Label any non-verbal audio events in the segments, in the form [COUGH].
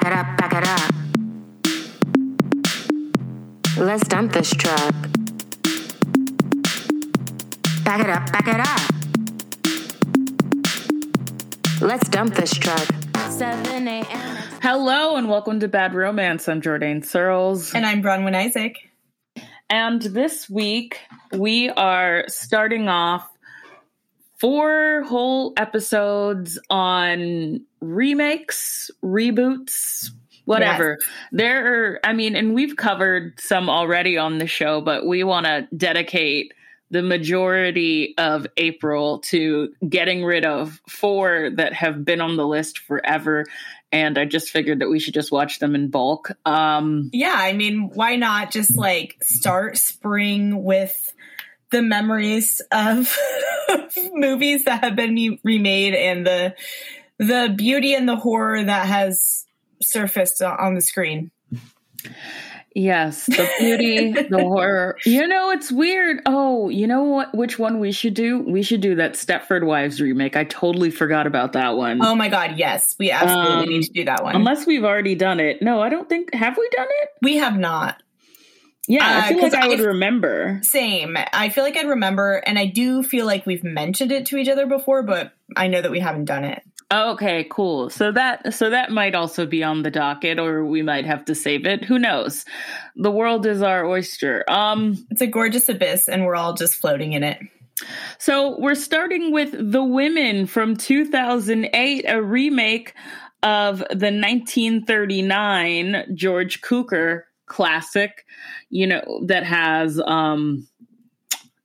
Back it up, back it up. Let's dump this truck. Back it up, back it up. Let's dump this truck. 7 a.m. Hello and welcome to Bad Romance. I'm Jordan Searles. And I'm Bronwyn Isaac. And this week we are starting off four whole episodes on remakes, reboots, whatever. Yes. There are, I mean, and we've covered some already on the show, but we want to dedicate the majority of April to getting rid of four that have been on the list forever. And I just figured that we should just watch them in bulk. Um, Yeah, I mean, why not just like start spring with the memories of [LAUGHS] movies that have been remade and the the beauty and the horror that has surfaced on the screen. Yes, the beauty, the [LAUGHS] horror. You know, it's weird. Oh, you know what? Which one we should do? We should do that Stepford Wives remake. I totally forgot about that one. Oh my god, yes, we absolutely Um, need to do that one. Unless we've already done it. No, I don't think. Have we done it? we have not. Yeah, Uh, I feel 'cause like I would I've- remember. Same. I feel like I'd remember, and I do feel like we've mentioned it to each other before, but I know that we haven't done it. Okay, cool. So that so that might also be on the docket, or we might have to save it. Who knows? The world is our oyster. Um. It's a gorgeous abyss, and we're all just floating in it. So we're starting with The Women from 2008, a remake of the 1939 George Cukor classic, you know, that has um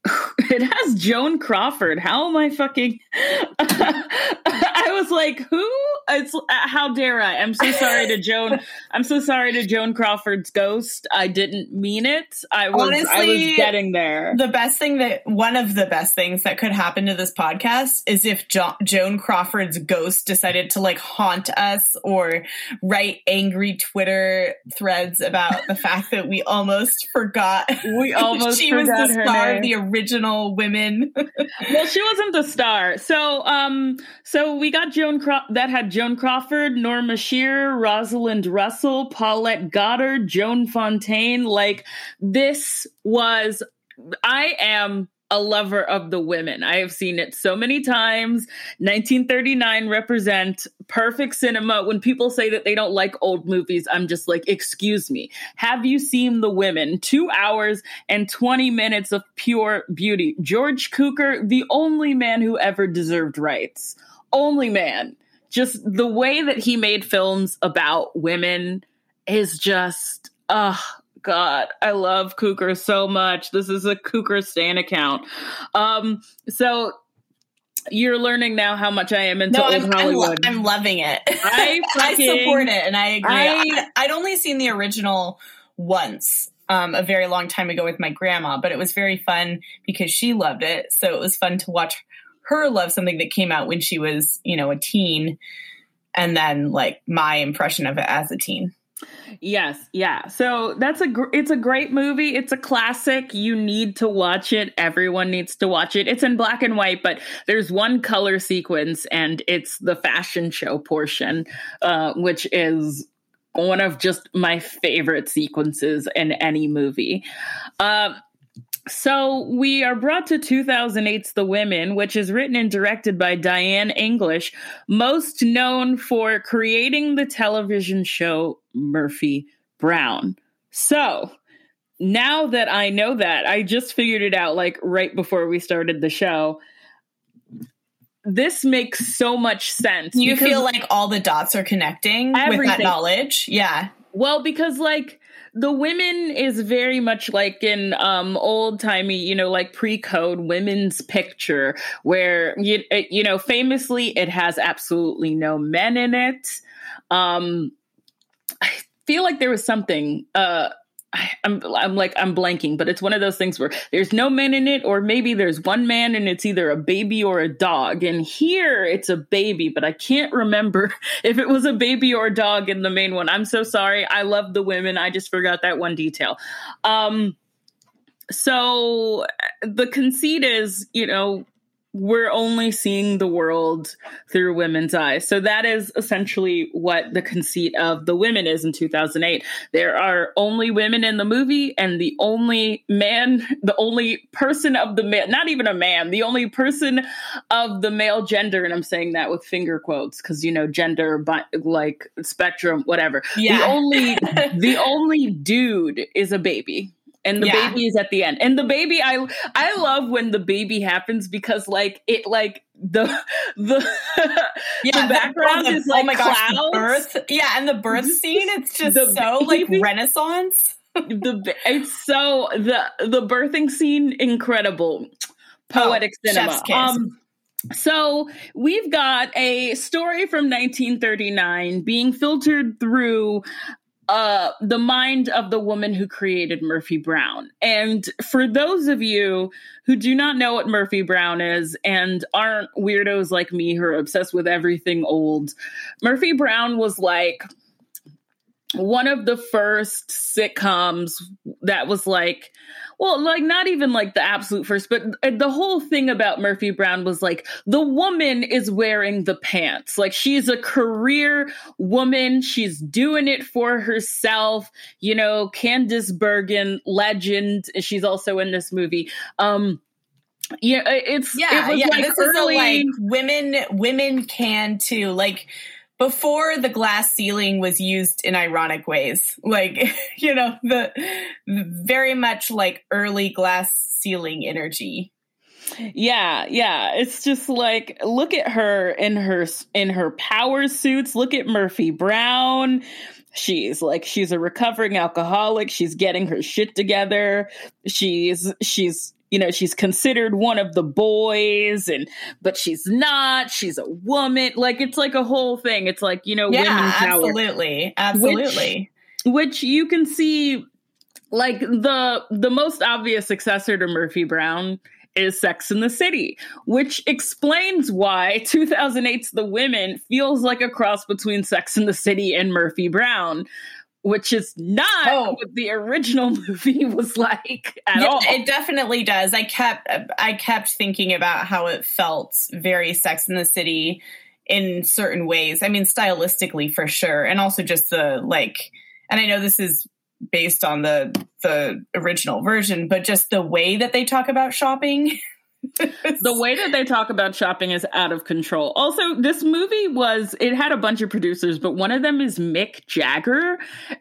[LAUGHS] it has Joan Crawford. How am I fucking [LAUGHS] I was like, who? It's uh, how dare I? I'm so sorry to Joan. [LAUGHS] I'm so sorry to Joan Crawford's ghost. I didn't mean it. I was I was getting there. The best thing that one of the best things that could happen to this podcast is if jo- Joan Crawford's ghost decided to like haunt us or write angry Twitter threads about the fact that we almost forgot We [LAUGHS] almost she was the star name. of the original women. well, she wasn't the star. So, um, so we got Joan Craw- that had Joan Crawford, Norma Shearer, Rosalind Russell, Paulette Goddard, Joan Fontaine. Like this was, I am a lover of the women. I have seen it so many times. 1939 represent perfect cinema. When people say that they don't like old movies, I'm just like, excuse me. Have you seen The Women? Two hours and 20 minutes of pure beauty. George Cukor, the only man who ever deserved rights. Only man. Just the way that he made films about women is just, oh, God, I love Cukor so much. This is a Cukor Stan account. Um, so you're learning now how much I am into no, old I'm, I'm, lo- Hollywood. I'm loving it. [LAUGHS] I I support it, and I agree. I, I'd only seen the original once. Um, a very long time ago with my grandma, but it was very fun because she loved it. So it was fun to watch her love something that came out when she was, you know, a teen, and then like my impression of it as a teen. Yes, yeah. So that's a gr- it's a great movie. It's a classic. You need to watch it. Everyone needs to watch it. It's in black and white, but there's one color sequence, and it's the fashion show portion, uh, which is one of just my favorite sequences in any movie. Um, so we are brought to 2008's The Women, which is written and directed by Diane English, most known for creating the television show Murphy Brown. So now that I know that, I just figured it out like right before we started the show. This makes so much sense. You feel like all the dots are connecting with that knowledge. Yeah. Well, because like the women is very much like in um old timey, you know, like pre-code women's picture where you it, you know, famously it has absolutely no men in it. Um I feel like there was something uh I, I'm I'm like I'm blanking, but it's one of those things where there's no men in it, or maybe there's one man and it's either a baby or a dog. And here it's a baby, but I can't remember [LAUGHS] if it was a baby or a dog in the main one. I'm so sorry. I love the women. I just forgot that one detail. Um, so the conceit is, you know, we're only seeing the world through women's eyes. So that is essentially what the conceit of the women is in 2008. There are only women in the movie, and the only man, the only person of the man, not even a man, the only person of the male gender, and I'm saying that with finger quotes because you know gender, but like spectrum, whatever. Yeah. The only, [LAUGHS] the only dude is a baby and the Yeah. baby is at the end and the baby i i love when the baby happens because like it like the [LAUGHS] the Yeah, the background oh, the- is like oh my gosh, clouds. birth. Yeah, and the birth scene, it's [LAUGHS] just The so like. Renaissance. the it's so the the birthing scene incredible poetic Oh, cinema um so we've got a story from 1939 being filtered through uh the mind of the woman who created Murphy Brown. And for those of you who do not know what Murphy Brown is and aren't weirdos like me who are obsessed with everything old, Murphy Brown was like one of the first sitcoms that was like well like not even like the absolute first but uh, the whole thing about murphy brown was like the woman is wearing the pants like she's a career woman she's doing it for herself you know candice bergen legend she's also in this movie um yeah it's Yeah, it was yeah. like this early is a like women women can too. Like before the glass ceiling was used in ironic ways. Like, [LAUGHS] you know, the very much like early glass ceiling energy. Yeah, yeah. It's just like look at her in her in her power suits. Look at Murphy Brown. She's like she's a recovering alcoholic. She's getting her shit together. She's she's you know she's considered one of the boys and but she's not. She's a woman. Like it's like a whole thing. It's like, you know, Yeah, women's power absolutely. Absolutely. which you can see like the the most obvious successor to Murphy Brown is Sex in the City, which explains why [LAUGHS] 2008's The Women feels like a cross between Sex in the City and Murphy Brown, which is not Oh. what the original [LAUGHS] movie was like at Yeah, all. It definitely does. I kept I kept thinking about how it felt very Sex in the City in certain ways. I mean, stylistically for sure, and also just the like. And I know this is based on the the original version, but just the way that they talk about shopping. [LAUGHS] the way that they talk about shopping is out of control. Also, this movie was it had a bunch of producers, but one of them is Mick Jagger,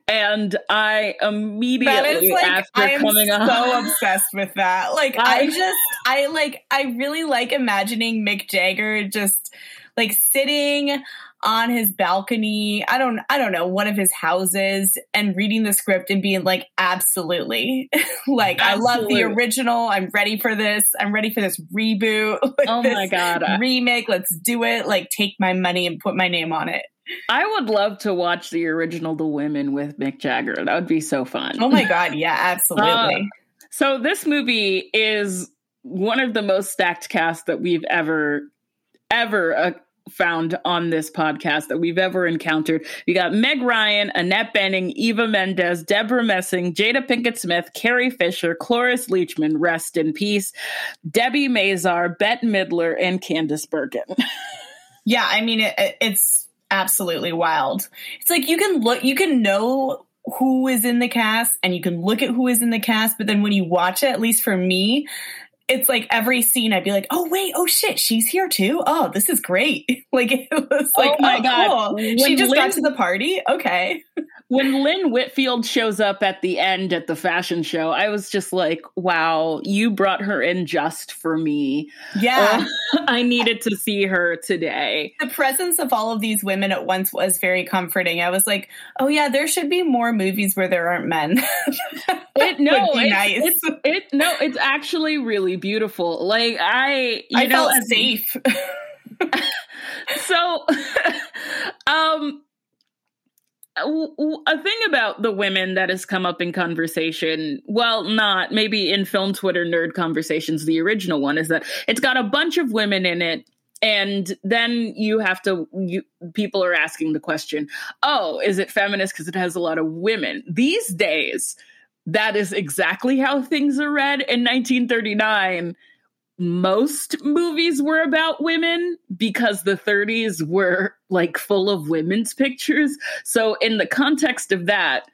and I immediately like after I am coming so obsessed with that. Like I- I just I like I really like imagining Mick Jagger just like sitting on his balcony. I don't I don't know, one of his houses and reading the script and being like absolutely. [LAUGHS] like I love the original. I'm ready for this. I'm ready for this reboot. [LAUGHS] like, oh my god, Remake, let's do it. Like take my money and put my name on it. I would love to watch the original The Women with Mick Jagger. That would be so fun. Oh my god, yeah, [LAUGHS] absolutely. So this movie is one of the most stacked casts that we've ever ever uh, found on this podcast that we've ever encountered. We got Meg Ryan, Annette Bening, Eva Mendes, Debra Messing, Jada Pinkett Smith, Carrie Fisher, Cloris Leachman, rest in peace, Debbie Mazar, Bette Midler, and Candice Bergen. [LAUGHS] Yeah, I mean it- it's absolutely wild. It's like you can look, you can know who is in the cast, and you can look at who is in the cast, but then when you watch it, at least for me, it's like every scene I'd be like, "Oh wait, oh shit, she's here too. Oh, this is great!" [LAUGHS] Like it was like, Oh my "Oh, God. cool. She just got to the party." Okay, [LAUGHS] when Lynn Whitfield shows up at the end at the fashion show, I was just like, wow, you brought her in just for me. yeah. Uh, [LAUGHS] I needed to see her today. the presence of all of these women at once was very comforting. I was like, "Oh yeah, there should be more movies where there aren't men." [LAUGHS] It no, it's, nice. it's it no, it's actually really beautiful. Like I, you I know, felt safe. [LAUGHS] so um a thing about the women that has come up in conversation well not maybe in film twitter nerd conversations the original one is that it's got a bunch of women in it and then you have to you people are asking the question oh is it feminist because it has a lot of women? These days that is exactly how things are read in 1939 most movies were about women because the 30s were like full of women's pictures. So, in the context of that,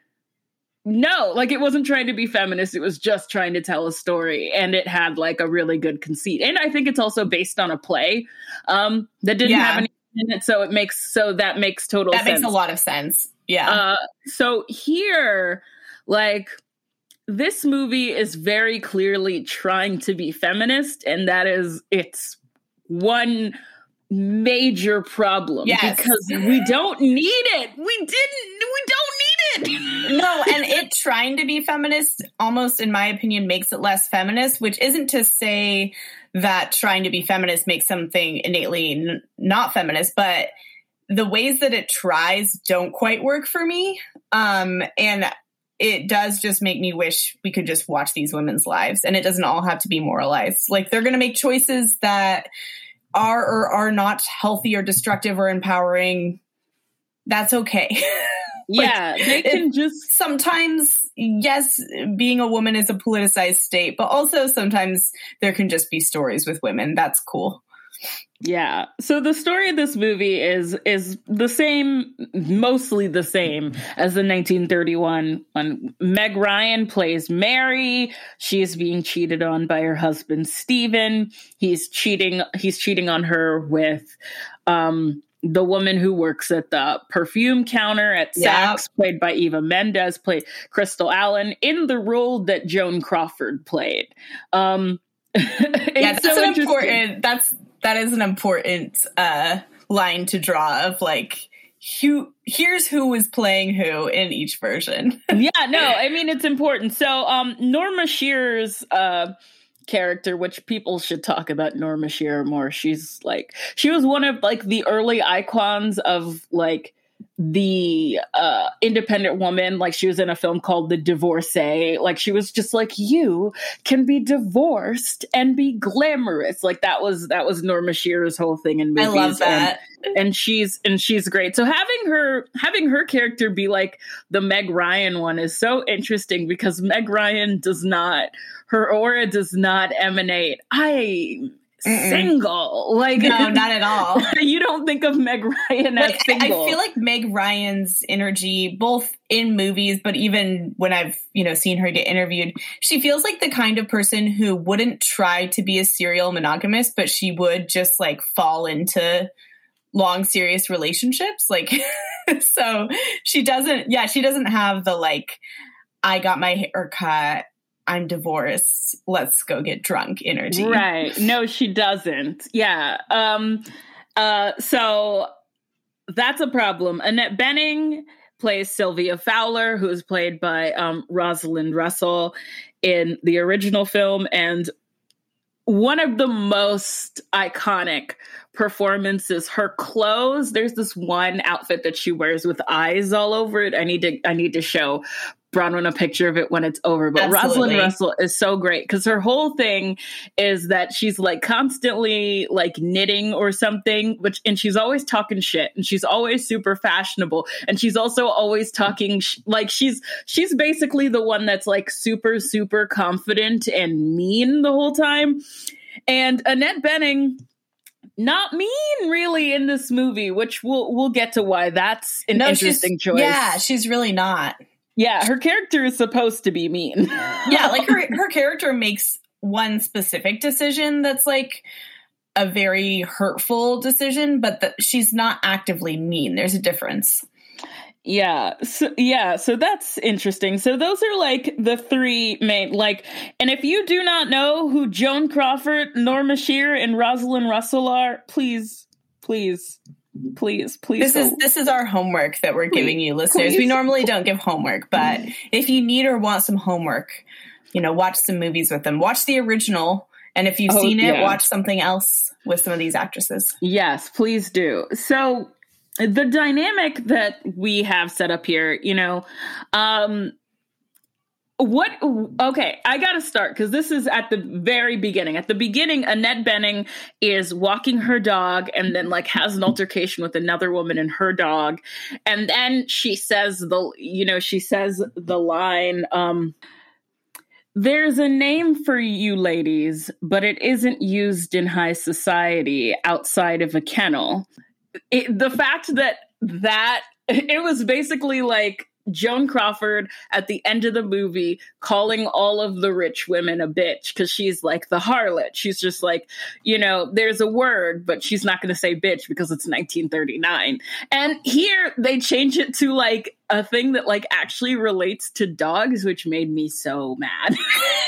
no, like it wasn't trying to be feminist. It was just trying to tell a story, and it had like a really good conceit. And I think it's also based on a play um, that didn't Yeah. have any in it, so it makes so that makes total That sense. makes a lot of sense. Yeah. Uh, so here, like, this movie is very clearly trying to be feminist, and that is its one major problem Yes. because we don't need it. We didn't. We don't need it. [LAUGHS] no, and it trying to be feminist almost, in my opinion, makes it less feminist, which isn't to say that trying to be feminist makes something innately n- not feminist, but the ways that it tries don't quite work for me. Um, and it does just make me wish we could just watch these women's lives and it doesn't all have to be moralized. Like they're going to make choices that are or are not healthy or destructive or empowering. That's okay. [LAUGHS] yeah, they can just sometimes yes being a woman is a politicized state but also sometimes there can just be stories with women that's cool Yeah. So the story of this movie is is the same, mostly the same as the 1931 one. Meg Ryan plays Mary. She is being cheated on by her husband Stephen. He's cheating. He's cheating on her with um, the woman who works at the perfume counter at. Saks, played by Eva Mendes, played Crystal Allen in the role that Joan Crawford played. Um, [LAUGHS] yeah it's that's so an important that's that is an important uh line to draw of like who here's who is playing who in each version [LAUGHS] yeah, no, I mean it's important. So, um, Norma Shearer's uh, character, which people should talk about Norma Shearer more. She's like she was one of like the early icons of like the uh independent woman like she was in a film called the divorcee like she was just like you can be divorced and be glamorous like that was that was norma shearer's whole thing in movies. i love and- that [LAUGHS] and she's and she's great. So having her having her character be like the Meg Ryan one is so interesting because Meg Ryan does not her aura does not emanate. I Mm-mm. single like no [LAUGHS] not at all you don't think of Meg Ryan as like, single. I feel like Meg Ryan's energy, both in movies, but even when I've you know seen her get interviewed, she feels like the kind of person who wouldn't try to be a serial monogamist, but she would just like fall into long serious relationships. Like, [LAUGHS] so she doesn't. Yeah, she doesn't have the like, I got my hair cut. I'm divorced. Let's go get drunk energy. Right. No, she doesn't. Yeah. Um uh so that's a problem. Annette Bening plays Sylvia Fowler, who is played by um Rosalind Russell in the original film and one of the most iconic performances her clothes there's this one outfit that she wears with eyes all over it i need to i need to show Bronwyn a picture of it when it's over. But Absolutely. Rosalind Russell is so great because her whole thing is that she's like constantly like knitting or something, which and she's always talking shit and she's always super fashionable and she's also always talking sh- like she's she's basically the one that's like super super confident and mean the whole time. And Annette Bening not mean really in this movie, which we'll we'll get to why that's an No, interesting choice. Yeah, she's really not. Yeah, her character is supposed to be mean. yeah, [LAUGHS] like her her character makes one specific decision that's like a very hurtful decision, but that she's not actively mean. There's a difference. Yeah. So, yeah. So that's interesting. So those are like the three main, like, and if you do not know who Joan Crawford, Norma Shear, and Rosalind Russell are, please, please, please, please. This is this is our homework that we're giving you, listeners. We normally don't give homework, but if you need or want some homework, you know, watch some movies with them. Watch the original, and if you've Oh, seen it, yeah. watch something else with some of these actresses. Yes, please do. So the dynamic that we have set up here, you know, um what okay, I got to start cuz this is at the very beginning. At the beginning Annette Bening is walking her dog and then like has an altercation with another woman and her dog. And then she says the you know, she says the line um there's a name for you ladies, but it isn't used in high society outside of a kennel. It, the fact that that [LAUGHS] it was basically like Joan Crawford at the end of the movie calling all of the rich women a bitch because she's like the harlot. She's just like, you know, there's a word, but she's not going to say bitch because it's 1939. And here they change it to like a thing that like actually relates to dogs, which made me so mad.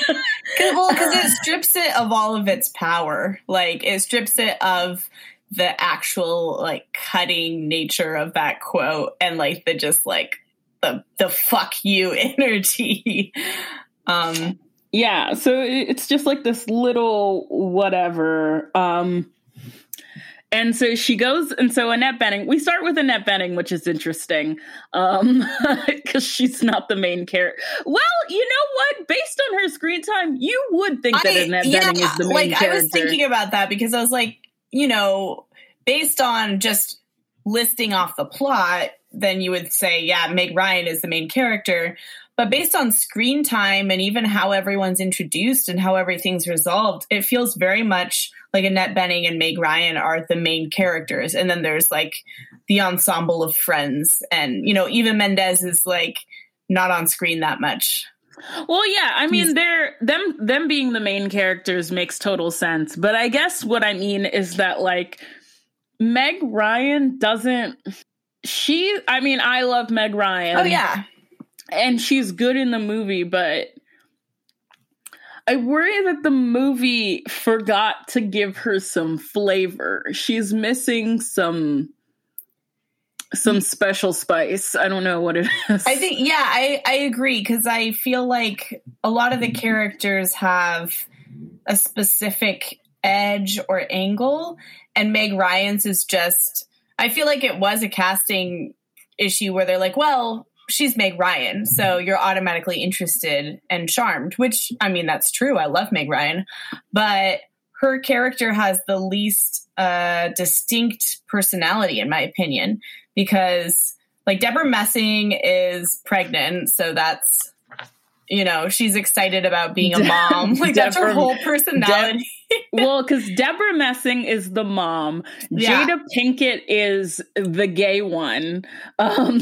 [LAUGHS] well, because it strips it of all of its power. Like it strips it of the actual like cutting nature of that quote and like the just like the the fuck you [LAUGHS] energy. um yeah, so it's just like this little whatever. Um and so she goes, and so Annette Bening, we start with Annette Bening, which is interesting, um, [LAUGHS] because she's not the main character. Well, you know what? Based on her screen time, you would think that Annette yeah, Bening is the main like, character. I was thinking about that because I was like, you know, based on just listing off the plot, then you would say, yeah, Meg Ryan is the main character. But based on screen time and even how everyone's introduced and how everything's resolved, it feels very much like Annette Bening and Meg Ryan are the main characters. And then there's like the ensemble of friends. And, you know, Eva Mendes is like not on screen that much. Well, yeah, I mean, they're them them being the main characters makes total sense. But I guess what I mean is that like Meg Ryan doesn't she I mean, I love Meg Ryan. Oh yeah. And she's good in the movie, but I worry that the movie forgot to give her some flavor. She's missing some some special spice. I don't know what it is. I think yeah, I I agree because I feel like a lot of the characters have a specific edge or angle and Meg Ryan's is just I feel like it was a casting issue where they're like, well, she's Meg Ryan, so you're automatically interested and charmed, which I mean that's true. I love Meg Ryan, but her character has the least uh, distinct personality in my opinion because like Debra Messing is pregnant, so that's you know she's excited about being a mom. [LAUGHS] Like that's her whole personality. [LAUGHS] well, because Debra Messing is the mom, yeah. Jada Pinkett is the gay one. Um,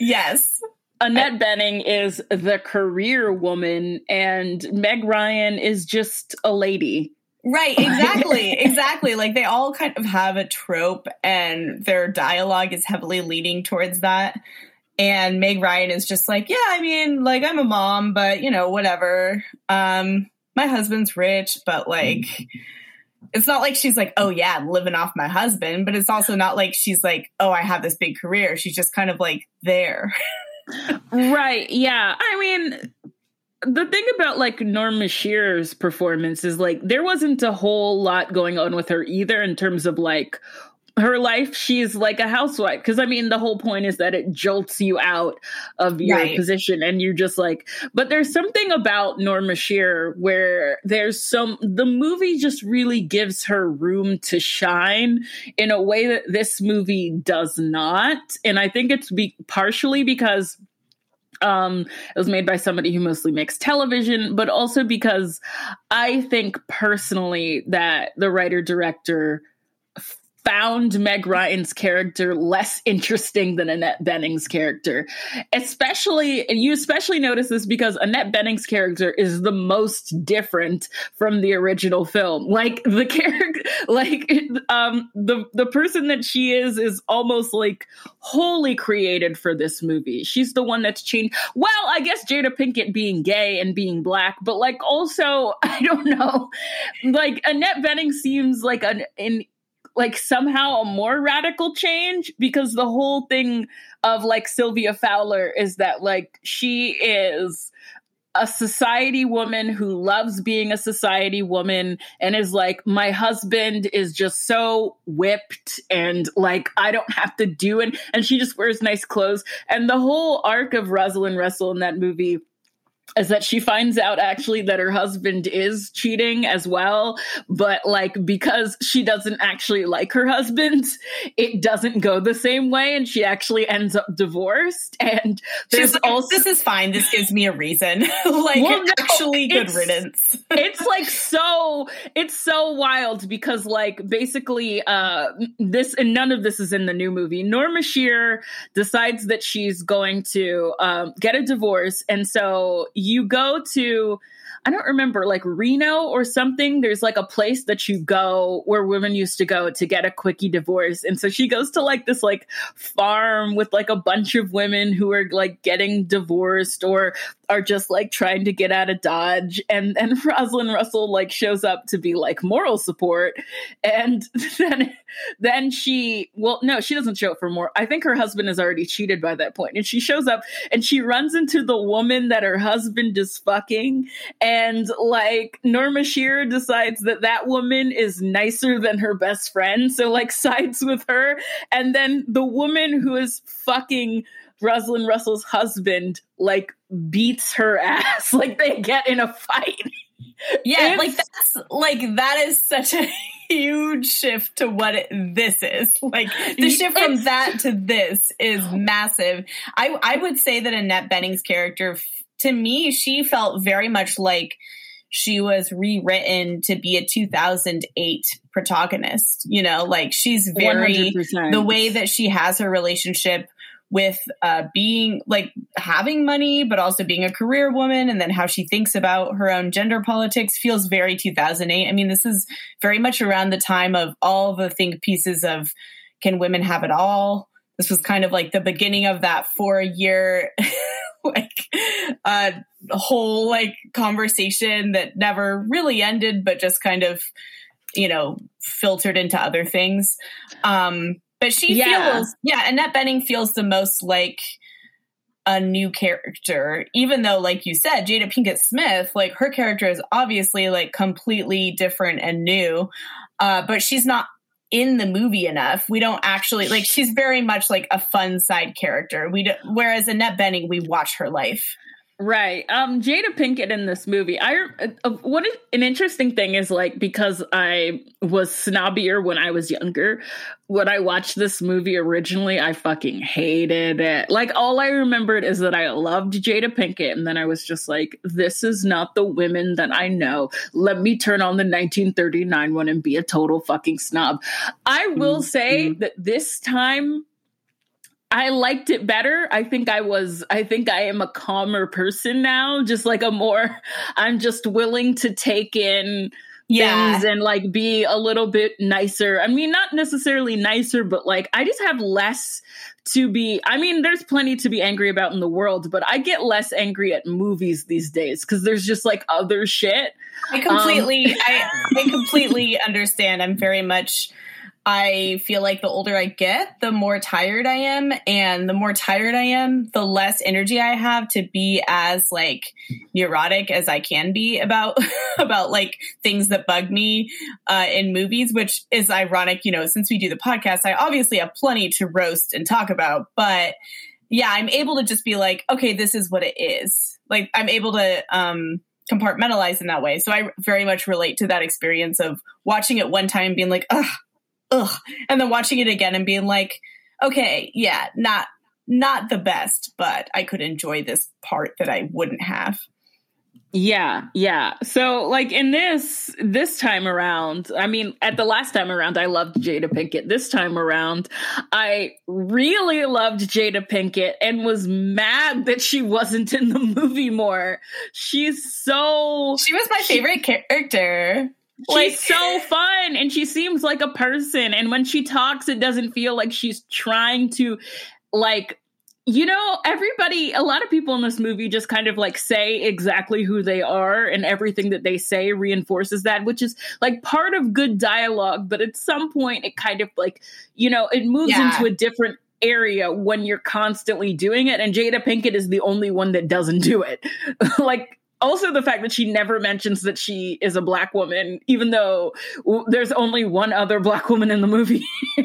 yes. Annette I, Bening is the career woman, and Meg Ryan is just a lady. Right, [LAUGHS] exactly, exactly. Like they all kind of have a trope, and their dialogue is heavily leading towards that. And Meg Ryan is just like, yeah, I mean, like I'm a mom, but you know, whatever. Um, my husband's rich, but like it's not like she's like, oh yeah, living off my husband, but it's also not like she's like, oh, I have this big career. She's just kind of like there. right. Yeah. I mean, the thing about like Norma Shearer's performance is like there wasn't a whole lot going on with her either in terms of like her life she's like a housewife because i mean the whole point is that it jolts you out of your right. position and you're just like but there's something about norma shearer where there's some the movie just really gives her room to shine in a way that this movie does not and i think it's be partially because um it was made by somebody who mostly makes television but also because i think personally that the writer director found Meg Ryan's character less interesting than Annette Bening's character. Especially, and you especially notice this because Annette Bening's character is the most different from the original film. Like the [LAUGHS] character, like um, the the person that she is is almost like wholly created for this movie. She's the one that's changed. Well, I guess Jada Pinkett being gay and being black, but like also, [LAUGHS] I don't know, like Annette Bening seems like an an like somehow a more radical change because the whole thing of like Sylvia Fowler is that like she is a society woman who loves being a society woman and is like my husband is just so whipped and like I don't have to do it and she just wears nice clothes. And the whole arc of Rosalind Russell in that movie is that she finds out actually that her husband is cheating as well but like because she doesn't actually like her husband [LAUGHS] it doesn't go the same way and she actually ends up divorced and there's like, also this is fine. This gives me a reason. [LAUGHS] Like well, no, actually good riddance. [LAUGHS] it's like so it's so wild because like basically uh this and none of this is in the new movie. Norma shearer decides that she's going to um, get a divorce and so you go to I don't remember, like Reno or something. There's like a place that you go where women used to go to get a quickie divorce. And so she goes to like this like farm with like a bunch of women who are like getting divorced or are just like trying to get out of Dodge. And and [LAUGHS] Rosalind Russell like shows up to be like moral support. And [LAUGHS] then then she well, no, she doesn't show up for more. I think her husband is already cheated by that point. And she shows up and she runs into the woman that her husband is fucking. And like Norma Shearer decides that that woman is nicer than her best friend. So like [LAUGHS] sides with her. And then the woman who is fucking Rosalind Russell's husband like beats her [LAUGHS] ass. Like they get in a fight. Yeah, like that's like that is such a [LAUGHS] huge shift to what it, this is. Like the shift from that to this is massive. I I would say that Annette Bening's character to me she felt very much like she was rewritten to be a 2008 protagonist. You know, like she's very 100%. the way that she has her relationship with uh, being like having money, but also being a career woman, and then how she thinks about her own gender politics feels very 2008. I mean, this is very much around the time of all the think pieces of can women have it all? This was kind of like the beginning of that four year [LAUGHS] [LAUGHS] like a whole like conversation that never really ended but just kind of you know filtered into other things um but she yeah. feels, yeah, Annette Bening feels the most like a new character, even though, like you said, Jada Pinkett Smith, like her character is obviously like completely different and new, uh, but she's not in the movie enough. We don't actually like she's very much like a fun side character. We do, whereas Annette Bening, we watch her life. Right. Um Jada Pinkett in this movie. I uh, what is, an interesting thing is like because I was snobbier when I was younger, when I watched this movie originally, I fucking hated it. Like all I remembered is that I loved Jada Pinkett and then I was just like this is not the women that I know. Let me turn on the 1939 one and be a total fucking snob. I will mm-hmm. say that this time I liked it better. I think I was, I think I am a calmer person now, just like a more, [LAUGHS] I'm just willing to take in yeah. things and like be a little bit nicer. I mean, not necessarily nicer, but like I just have less to be. I mean, there's plenty to be angry about in the world, but I get less angry at movies these days because there's just like other shit. I completely, um, I, I [LAUGHS] completely understand. I'm very much I feel like the older I get, the more tired I am. And the more tired I am, the less energy I have to be as like neurotic as I can be about, [LAUGHS] about like things that bug me uh, in movies, which is ironic. You know, since we do the podcast, I obviously have plenty to roast and talk about, but yeah, I'm able to just be like, okay, this is what it is. Like I'm able to, um, compartmentalize in that way. So I very much relate to that experience of watching it one time being like, ugh, ugh, and then watching it again and being like, okay, yeah, not not the best, but I could enjoy this part that I wouldn't have. Yeah, yeah. So like in this this time around, I mean at the last time around I loved Jada Pinkett. This time around, I really loved Jada Pinkett and was mad that she wasn't in the [LAUGHS] movie more. She's so She was my favorite character. Like, she's so [LAUGHS] fun and she seems like a person. And when she talks, it doesn't feel like she's trying to, like, you know, everybody, a lot of people in this movie just kind of like say exactly who they are, and everything that they say reinforces that, which is like part of good dialogue. But at some point, it kind of like, you know, it moves yeah. into a different area when you're constantly doing it. And Jada Pinkett is the only one that doesn't do it. [LAUGHS] like, also the fact that she never mentions that she is a black woman even though w- there's only one other black woman in the movie [LAUGHS]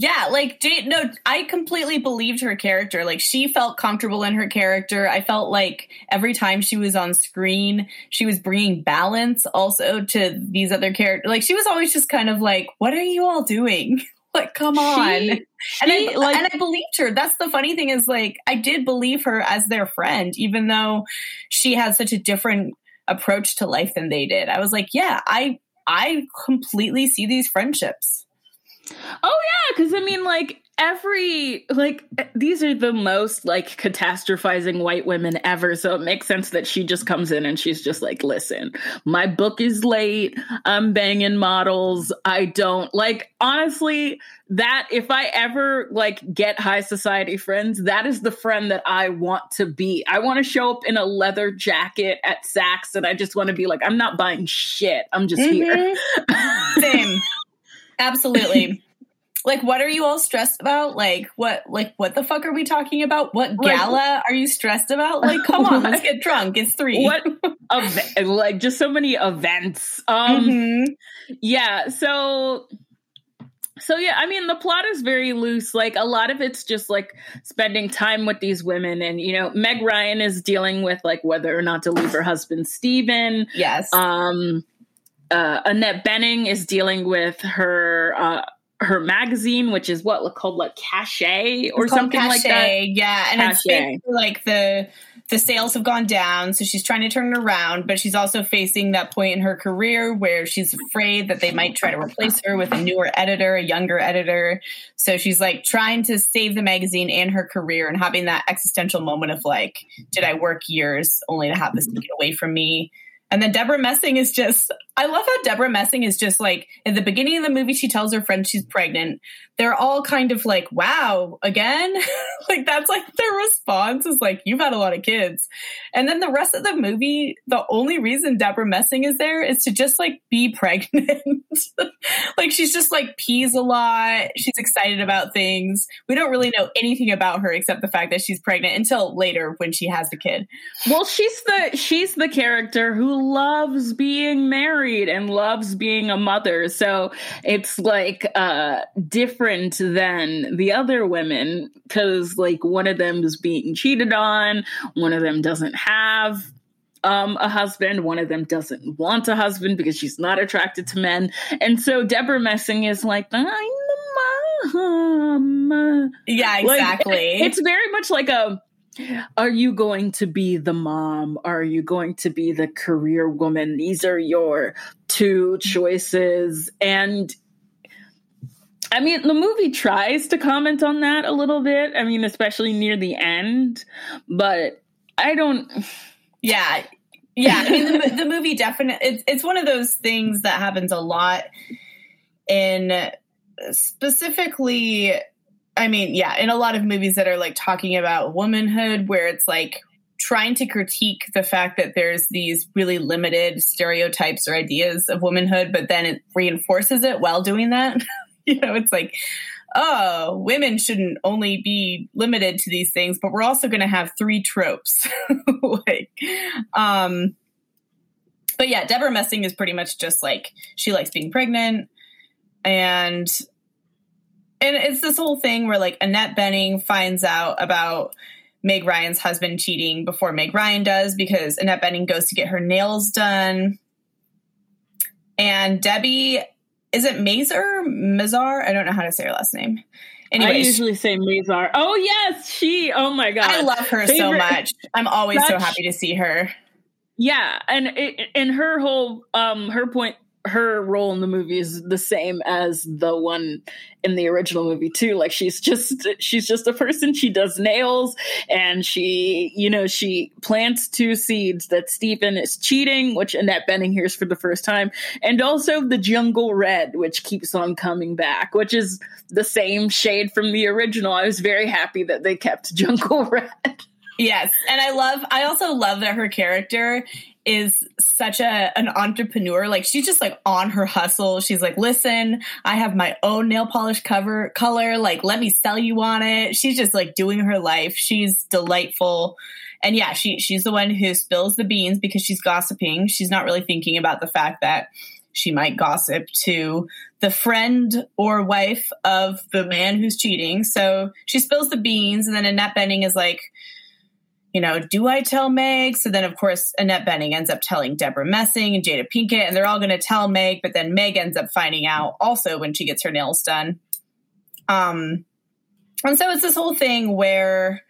Yeah, like no, I completely believed her character. Like she felt comfortable in her character. I felt like every time she was on screen, she was bringing balance also to these other characters. Like she was always just kind of like, "What are you all doing? [LAUGHS] [LAUGHS] like, come on!" She, and she, I like- and I believed her. That's the funny thing is like I did believe her as their friend, even though she had such a different approach to life than they did. I was like, yeah, I I completely see these friendships. Oh yeah, because I mean, like every like these are the most like catastrophizing white women ever. So it makes sense that she just comes in and she's just like, "Listen, my book is late. I'm banging models. I don't like honestly." That if I ever like get high society friends, that is the friend that I want to be. I want to show up in a leather jacket at Saks, and I just want to be like, I'm not buying shit. I'm just here. Mhm. [LAUGHS] Same. Absolutely. Like, what are you all stressed about? Like, what, like, what the fuck are we talking about? What Like- gala are you stressed about? [LAUGHS] Like, come on, let's get drunk. It's three. what ev- like just so many events um Mhm. yeah so so yeah i mean the plot is very loose like a lot of it's just like spending time with these women and you know meg ryan is dealing with like whether or not to leave her husband steven Yes. um uh annette bening is dealing with her uh her magazine which is what called like cachet or It's something like that Yeah, and it's Cachet. basically like the the sales have gone down, so she's trying to turn it around, but she's also facing that point in her career where she's afraid that they might try to replace her with a newer editor, a younger editor. So she's like trying to save the magazine and her career and having that existential moment of like, did I work years only to have this taken away from me? And then Debra Messing is just, I love how Debra Messing is just like, in the beginning of the movie, she tells her friend she's pregnant. They're all kind of like, wow, again? [LAUGHS] like, that's like their response is like, you've had a lot of kids. And then the rest of the movie, the only reason Debra Messing is there is to just like be [LAUGHS] pregnant. like, she's just like pees a lot. She's excited about things. We don't really know anything about her except the fact that she's pregnant until later when she has the kid. Well, she's the she's the character who loves being married and loves being a mother. So it's like uh different than the other women cuz like one of them is being cheated on, one of them doesn't have um a husband, one of them doesn't want a husband because she's not attracted to men. And so Debra Messing is like, I'm the mom. Yeah, Like, exactly. it's very much like a are you going to be the mom? Are you going to be the career woman? These are your two choices. And I mean, the movie tries to comment on that a little bit. I mean, especially near the end, but I don't. Yeah. Yeah. I mean, the, the movie definitely, it's, it's one of those things that happens a lot in specifically, I mean, yeah, in a lot of movies that are like talking about womanhood, where it's like trying to critique the fact that there's these really limited stereotypes or ideas of womanhood, but then it reinforces it while doing that. [LAUGHS] you know, it's like, oh, women shouldn't only be limited to these things, but we're also going to have three tropes. [LAUGHS] like, um, but yeah, Debra Messing is pretty much just like she likes being pregnant, and and it's this whole thing where like Annette Bening finds out about Meg Ryan's husband cheating before Meg Ryan does because Annette Bening goes to get her nails done, and Debbie is it Mazer Mazar? I don't know how to say her last name. I usually say Mazar. Oh yes, she. Oh my god, I love her so much. I'm always so happy to see her. Yeah, and it, and her whole um her point her role in the movie is the same as the one in the original movie too. Like she's just she's just a person. She does nails and she you know she plants two seeds that Stephen is cheating, which Annette Bening hears for the first time, and also the Jungle Red, which keeps on coming back, which is the same shade from the original. I was very happy that they kept [LAUGHS] Jungle Red. Yes, and I love. I also love that her character is such a an entrepreneur. Like she's just like on her hustle. She's like, "Listen, I have my own nail polish cover color. Like, let me sell you on it." She's just like doing her life. She's delightful. And yeah, she she's the one who spills the beans because she's gossiping. She's not really thinking about the fact that she might gossip to the friend or wife of the man who's cheating. So she spills the beans, and then Annette Bening is like, you know, do I tell Meg? So then, of course, Annette Bening ends up telling Debra Messing and Jada Pinkett, and they're all going to tell Meg, but then Meg ends up finding out also when she gets her nails done. Um, and so it's this whole thing where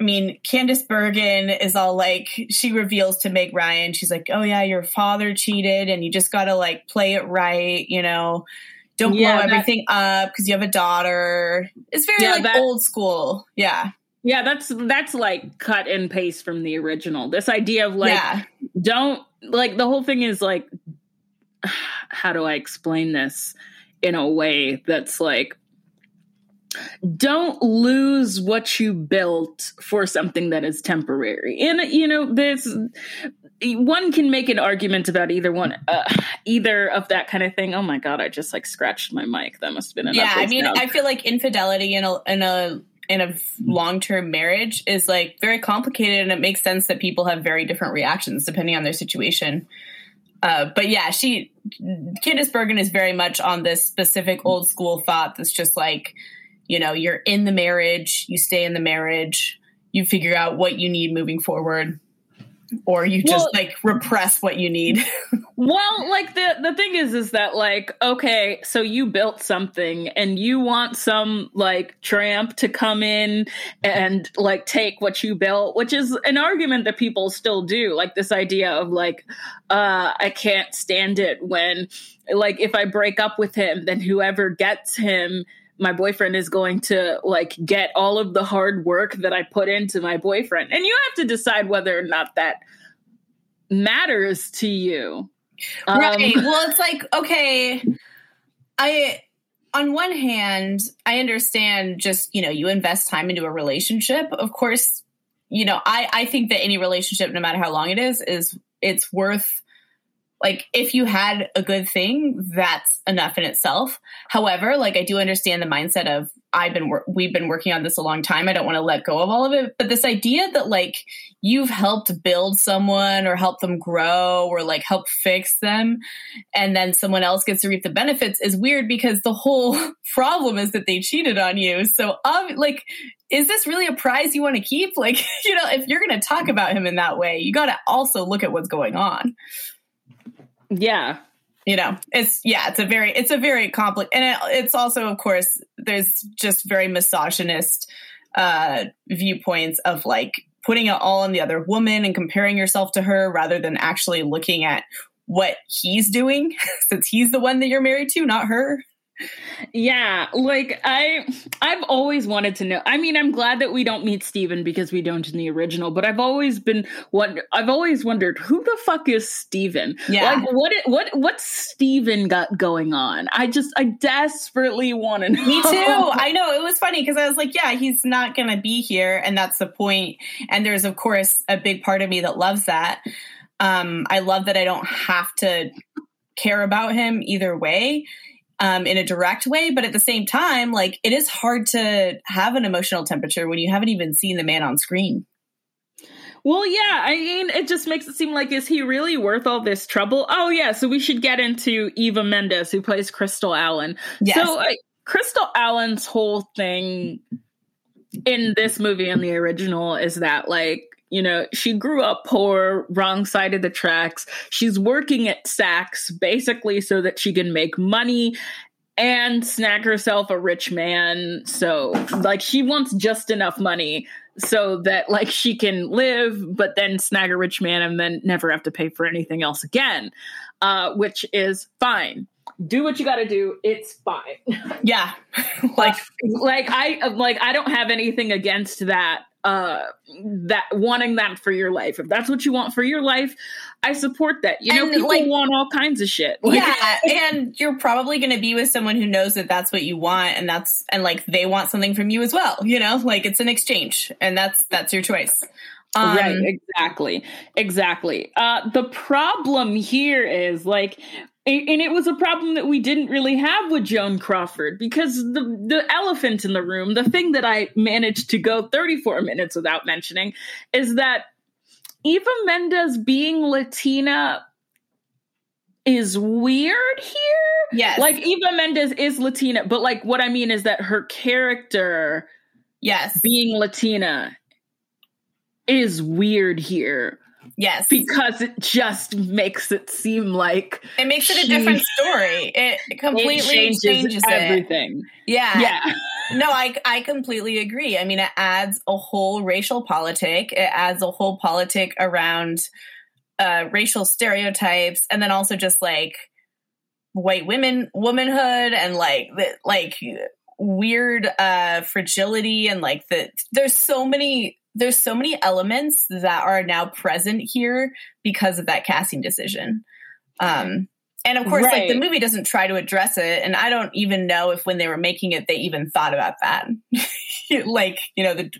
I mean, Candice Bergen is all like, she reveals to Meg Ryan, she's like, oh yeah, your father cheated and you just got to like play it right, you know, don't yeah, blow everything up because you have a daughter. It's very yeah, like that, old school. Yeah. Yeah, that's that's like cut and paste from the original. This idea of like yeah. don't like the whole thing is like [SIGHS] how do I explain this in a way that's like don't lose what you built for something that is temporary. And you know, this one can make an argument about either one, uh, either of that kind of thing. Oh my god, I just like scratched my mic. That must have been yeah. I mean, I feel like infidelity in a in a in a long term marriage is like very complicated, and it makes sense that people have very different reactions depending on their situation. Uh, but yeah, she Candice Bergen is very much on this specific old school thought that's just like you know you're in the marriage you stay in the marriage you figure out what you need moving forward or you just well, like repress what you need. [LAUGHS] well like the the thing is is that like okay so you built something and you want some like tramp to come in and like take what you built which is an argument that people still do. Like this idea of like uh i can't stand it when like if i break up with him then whoever gets him my boyfriend is going to like get all of the hard work that I put into my boyfriend. And you have to decide whether or not that matters to you. Right. Um, well, it's like, okay, I on one hand, I understand just, you know, you invest time into a relationship. Of course, you know, I I think that any relationship no matter how long it is is it's worth like if you had a good thing that's enough in itself. However like i do understand the mindset of i've been we've been working on this a long time. I don't want to let go of all of it. But this idea that like you've helped build someone or help them grow or like help fix them and then someone else gets to reap the benefits is weird because the whole [LAUGHS] problem is that they cheated on you. So um, like is this really a prize you want to keep? Like [LAUGHS] you know if you're going to talk about him in that way you got to also look at what's going on yeah. You know, it's yeah, it's a very it's a very complex and it, it's also of course there's just very misogynist uh viewpoints of like putting it all on the other woman and comparing yourself to her rather than actually looking at what he's doing [LAUGHS] since he's the one that you're married to, not her. Yeah, like I I've always wanted to know. I mean, I'm glad that we don't meet Steven because we don't in the original, but I've always been wonder I've always wondered who the fuck is Steven? Yeah. Like what what what's Steven got going on? I just I desperately want to know. Me too. [LAUGHS] I know. It was funny because I was like, yeah, he's not going to be here and that's the point. And there's of course a big part of me that loves that. Um I love that I don't have to care about him either way um, in a direct way. But at the same time, like it is hard to have an emotional temperature when you haven't even seen the man on screen. Well, yeah, I mean, it just makes it seem like is he really worth all this trouble? Oh, yeah, so we should get into Eva Mendes, who plays Crystal Allen. Yes. So, uh, Crystal Allen's whole thing in this movie and the original is that, like, you know, she grew up poor, wrong side of the tracks. She's working at Saks basically so that she can make money and snag herself a rich man. So, like, she wants just enough money so that, like, she can live, but then snag a rich man and then never have to pay for anything else again, uh, which is fine do what you got to do. It's fine. [LAUGHS] Yeah. [LAUGHS] like like I like I don't have anything against that uh that wanting that for your life. If that's what you want for your life, I support that. You know, and people like, want all kinds of shit. [LAUGHS] Like, yeah, and you're probably going to be with someone who knows that that's what you want and that's and like they want something from you as well, you know? Like it's an exchange and that's that's your choice. Um, right, exactly. Exactly. Uh the problem here is like and it was a problem that we didn't really have with Joan Crawford because the the elephant in the room, the thing that I managed to go 34 minutes without mentioning, is that Eva Mendes being Latina is weird here. Yes. Like Eva Mendes is Latina, but like what I mean is that her character yes. being Latina is weird here Yes. because it just makes it seem like it makes it a different story. It completely it changes, changes, it. everything. Yeah. Yeah. No, I I completely agree. I mean, it adds a whole racial politic. It adds a whole politic around uh, racial stereotypes, and then also just like white women, womanhood, and like the, like weird uh, fragility, and like the there's so many there's so many elements that are now present here because of that casting decision. Um, and of course, like the movie doesn't try to address it, and I don't even know if when they were making it they even thought about that. [LAUGHS] like you know the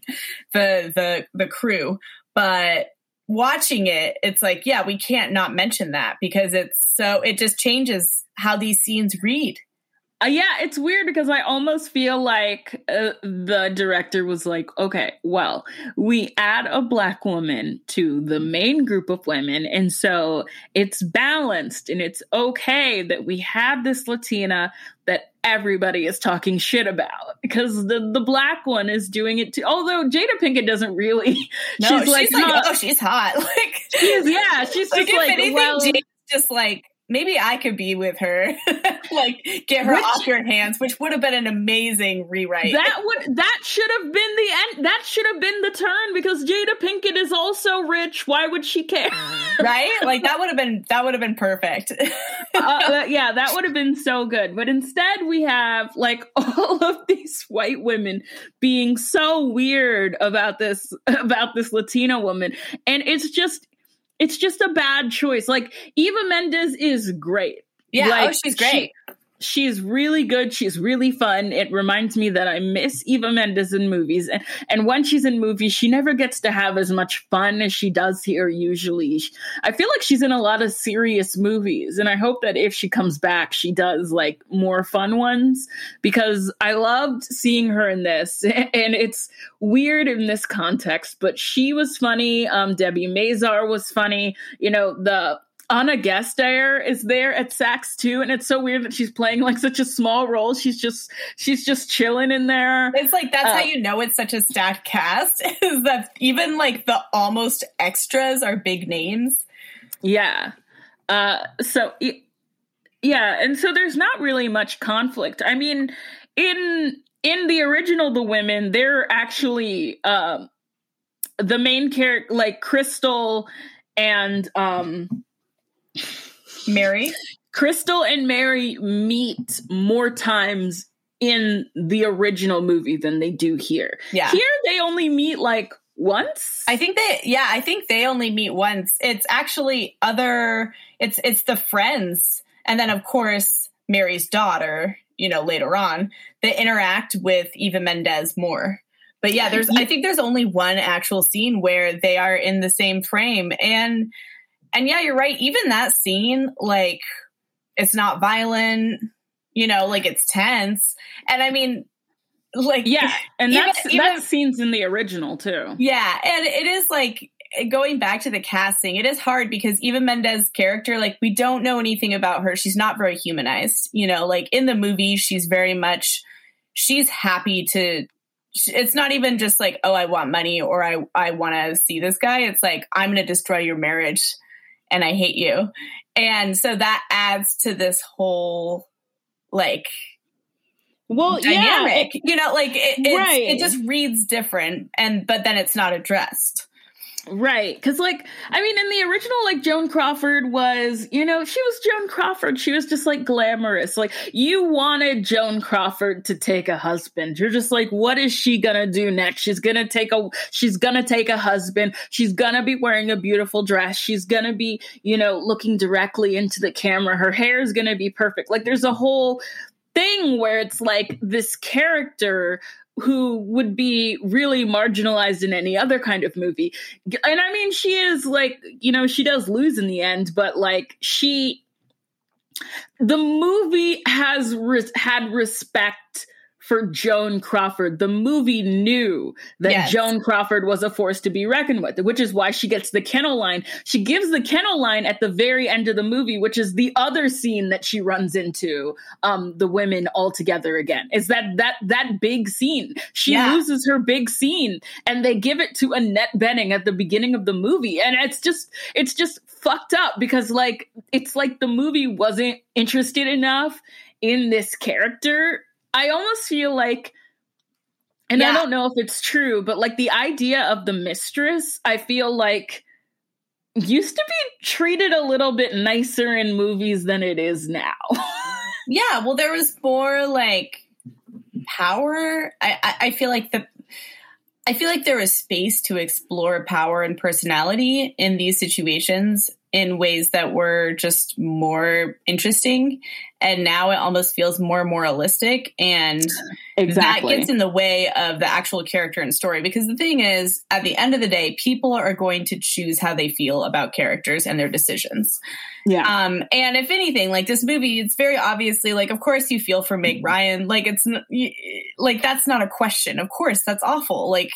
the the the crew, but watching it, it's like yeah, we can't not mention that because it's so it just changes how these scenes read. Uh, yeah, it's weird because I almost feel like uh, the director was like, okay, well, we add a black woman to the main group of women. And so it's balanced and it's okay that we have this Latina that everybody is talking shit about because the, the black one is doing it too. Although Jada Pinkett doesn't really, [LAUGHS] No, she's like, like "Huh." oh, she's hot. [LAUGHS] Like she's, yeah, she's like just like, anything, well, Jane's just like maybe I could be with her, [LAUGHS] like get her Which- off your hands, which would have been an amazing rewrite. That would that should have been the end. That should have been the turn because Jada Pinkett is also rich. Why would she care? right? Like that would have been that would have been perfect. [LAUGHS] uh, yeah, that would have been so good. But instead, we have like [LAUGHS] all of these white women being so weird about this about this Latina woman, and it's just it's just a bad choice. Like Eva Mendes is great. yeah, oh, Like, oh, she's she- great. She's really good. She's really fun. It reminds me that I miss Eva Mendes in movies. And, and when she's in movies, she never gets to have as much fun as she does here usually. I feel like she's in a lot of serious movies. And I hope that if she comes back, she does like more fun ones because I loved seeing her in this. [LAUGHS] And it's weird in this context, but she was funny. Um, Debbie Mazar was funny. You know, the Anna Gasteyer is there at Saks too, and it's so weird that she's playing like such a small role. She's just she's just chilling in there. It's like that's Uh, how you know it's such a stacked cast [LAUGHS] is that even like the almost extras are big names. Yeah. Uh, so yeah, and so there's not really much conflict. I mean, in in the original The Women, they're actually um, the main character, like Crystal and um, Mary, Crystal and Mary meet more times in the original movie than they do here. yeah. Here they only meet like once. I think they yeah, I think they only meet once. It's actually other it's it's the friends and then of course Mary's daughter, you know, later on, that interact with Eva Mendes more. But yeah, there's I think there's only one actual scene where they are in the same frame and and yeah, you're right, even that scene like it's not violent, you know, like it's tense. And I mean like yeah, and Even- that's even- that scene's in the original too. Yeah, and it is like going back to the casting, it is hard because Eva Mendes' character, like we don't know anything about her. She's not very humanized. You know, like in the movie, she's very much she's happy to it's not even just like, oh, I want money or I I want to see this guy. It's like I'm going to destroy your marriage and I hate you. And so that adds to this whole like Well, dynamic. you know, like it, it's, Right. it just reads different, and but then it's not addressed. Right. Because like, I mean, in the original, like Joan Crawford was, you know, she was Joan Crawford. She was just like glamorous. Like you wanted Joan Crawford to take a husband. You're just like, what is she gonna do next? She's gonna take a, she's gonna take a husband. She's gonna be wearing a beautiful dress. She's gonna be, you know, looking directly into the camera. Her hair is gonna be perfect. Like there's a whole thing where it's like this character who would be really marginalized in any other kind of movie. And I mean, she is like, you know, she does lose in the end, but like she, the movie has res- had respect for Joan Crawford. The movie knew that Yes. Joan Crawford was a force to be reckoned with, which is why she gets the kennel line. She gives the kennel line at the very end of the movie, which is the other scene that she runs into um, the women all together again. Is that that that big scene? She Yeah. loses her big scene, and they give it to Annette Bening at the beginning of the movie, and it's just it's just fucked up because like it's like the movie wasn't interested enough in this character. I almost feel like and I don't know if it's true, but like the idea of the mistress, I feel like used to be treated a little bit nicer in movies than it is now. [LAUGHS] Yeah, well, there was more like power. I, I, I feel like the. I feel like there was space to explore power and personality in these situations in ways that were just more interesting. And now it almost feels more moralistic. And that gets in the way of the actual character and story. Because the thing is, at the end of the day, people are going to choose how they feel about characters and their decisions. yeah. Um, and if anything, like this movie, it's very obviously like, of course you feel for Meg Ryan. Like it's like that's not a question. Of course, that's awful. Like,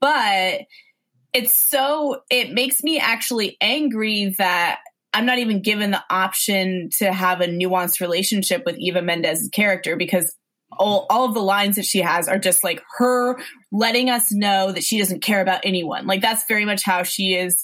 but it's so it makes me actually angry that I'm not even given the option to have a nuanced relationship with Eva Mendes's character because all, all of the lines that she has are just like her letting us know that she doesn't care about anyone. Like that's very much how she is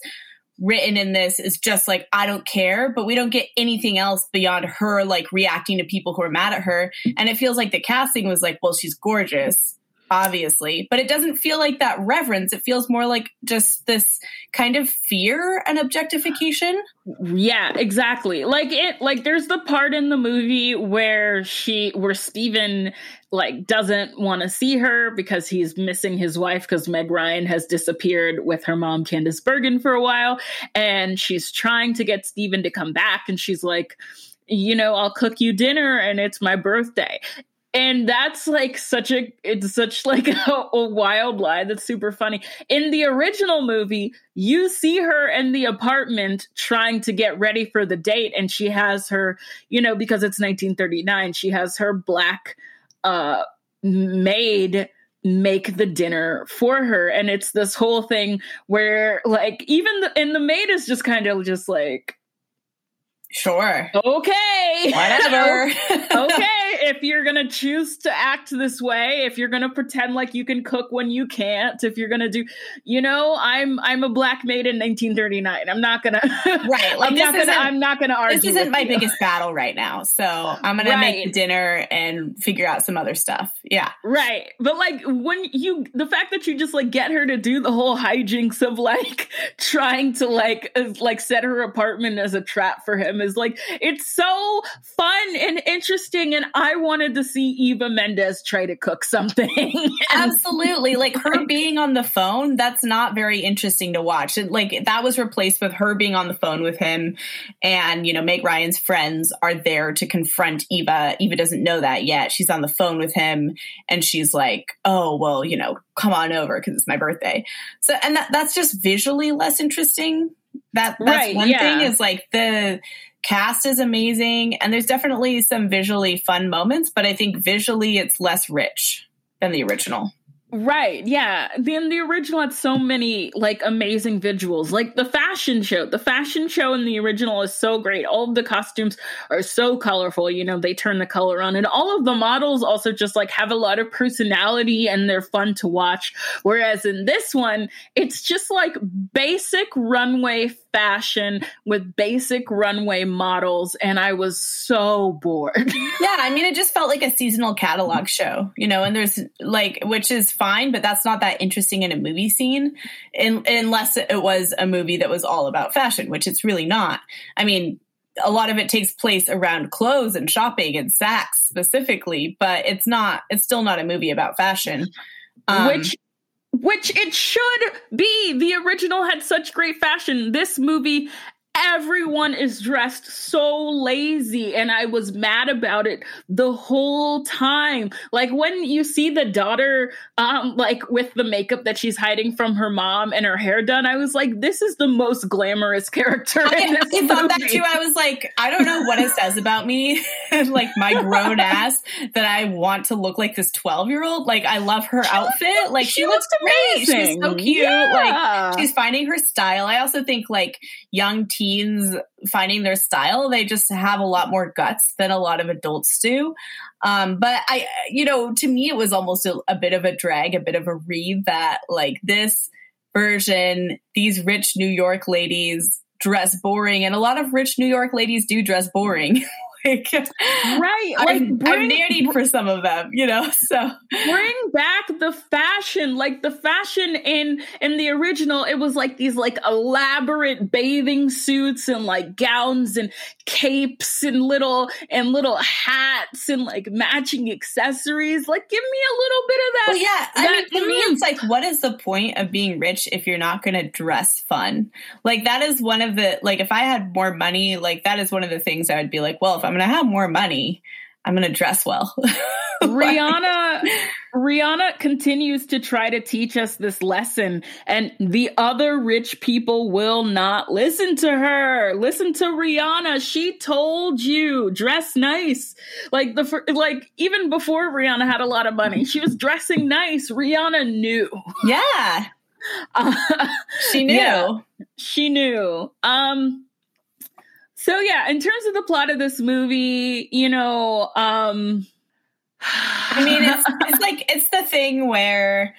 written in this is just like I don't care, but we don't get anything else beyond her like reacting to people who are mad at her. And it feels like the casting was like, well, she's gorgeous, obviously, but it doesn't feel like that reverence. It feels more like just this kind of fear and objectification. Yeah, exactly. Like it like there's the part in the movie where she where Steven like doesn't want to see her because he's missing his wife because Meg Ryan has disappeared with her mom Candice Bergen for a while and she's trying to get Steven to come back and she's like you know, I'll cook you dinner and it's my birthday. And that's like such a it's such like [LAUGHS] a, a wild lie that's super funny. In the original movie, you see her in the apartment trying to get ready for the date and she has her, you know, because it's 1939, she has her black uh maid make the dinner for her and it's this whole thing where like even the and the maid is just kind of just like Sure. okay Whatever. [LAUGHS] okay, if you're gonna choose to act this way, if you're gonna pretend like you can cook when you can't, if you're gonna do, you know, I'm I'm a black maid in 1939. I'm not gonna, [LAUGHS] Right, like I'm not gonna, I'm not gonna argue. this isn't with my you. biggest battle right now. So I'm going to make dinner and figure out some other stuff. Yeah. Right. But like when you the fact that you just like get her to do the whole hijinks of like [LAUGHS] trying to like like set her apartment as a trap for him is like it's so fun and interesting and I wanted to see Eva Mendes try to cook something. [LAUGHS] Absolutely. Like her being on the phone, that's not very interesting to watch. And like that was replaced with her being on the phone with him. And, you know, Meg Ryan's friends are there to confront Eva. Eva doesn't know that yet. She's on the phone with him and she's like, oh, well, you know, come on over because it's my birthday. So, and that, that's just visually less interesting. That, that's Right, one yeah. thing is like the, cast is amazing and there's definitely some visually fun moments but i think visually it's less rich than the original Right, yeah. Then the original had so many like amazing visuals. Like the fashion show. The fashion show in the original is so great. All of the costumes are so colorful, you know, they turn the color on. And all of the models also just like have a lot of personality and they're fun to watch. Whereas in this one, it's just like basic runway fashion with basic runway models. And I was so bored. [LAUGHS] yeah i mean it just felt like a seasonal catalog show you know and there's like which is fine but that's not that interesting in a movie scene in, unless it was a movie that was all about fashion which it's really not i mean a lot of it takes place around clothes and shopping and Saks specifically but it's not it's still not a movie about fashion Um, which which it should be. The original had such great fashion. This movie everyone is dressed so lazy and i was mad about it the whole time like when you see the daughter um like with the makeup that she's hiding from her mom and her hair done i was like this is the most glamorous [LAUGHS] character I, in this I thought that too. I was like, I don't know what it says about me, [LAUGHS] like my grown ass, that I want to look like this twelve year old. Like I love her outfit. Like she, she looks looks great. She's so cute. Yeah. Like she's finding her style. I also think like young teens finding their style, they just have a lot more guts than a lot of adults do. Um, but I, you know, to me, it was almost a, a bit of a drag, a bit of a read that like this version, these rich New York ladies dress boring, and a lot of rich New York ladies do dress boring. [LAUGHS] like, right like I'm, bring, I'm married for some of them, you know. [LAUGHS] So bring back the fashion like the fashion in in the original it was like these like elaborate bathing suits and like gowns and capes and little and little hats and like matching accessories like give me a little bit of that Well, yeah. I that- mean, to me, it's like, what is the point of being rich if you're not going to dress fun? Like, that is one of the, like, if I had more money, like, that is one of the things I would be like, well, if I'm going to have more money, I'm going to dress well. [LAUGHS] Rihanna Rihanna continues to try to teach us this lesson and the other rich people will not listen to her. Listen to Rihanna. She told you dress nice. Like the like even before Rihanna had a lot of money, she was dressing nice. Rihanna knew. yeah. [LAUGHS] Uh, She knew. Yeah. she knew. Um so yeah, in terms of the plot of this movie, you know, um [SIGHS] I mean, it's, it's like, it's the thing where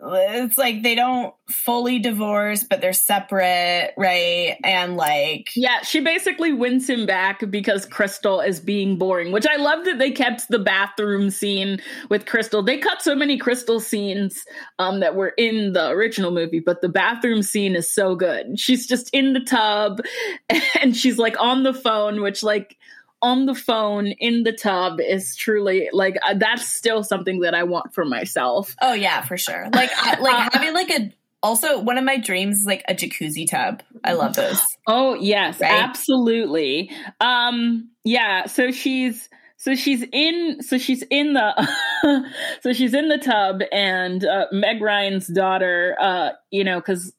it's like they don't fully divorce, but they're separate, right? And like, Yeah, she basically wins him back because Crystal is being boring, which I love that they kept the bathroom scene with Crystal. They cut so many Crystal scenes um, that were in the original movie, but the bathroom scene is so good. She's just in the tub [LAUGHS] and she's like on the phone, which, like, on the phone in the tub is truly like uh, that's still something that I want for myself. oh yeah, for sure. Like, I, [LAUGHS] like having like a, also one of my dreams is like a jacuzzi tub. I love those. Oh yes, Right? absolutely. Um yeah, so she's so she's in so she's in the [LAUGHS] so she's in the tub and uh, Meg Ryan's daughter uh you know cuz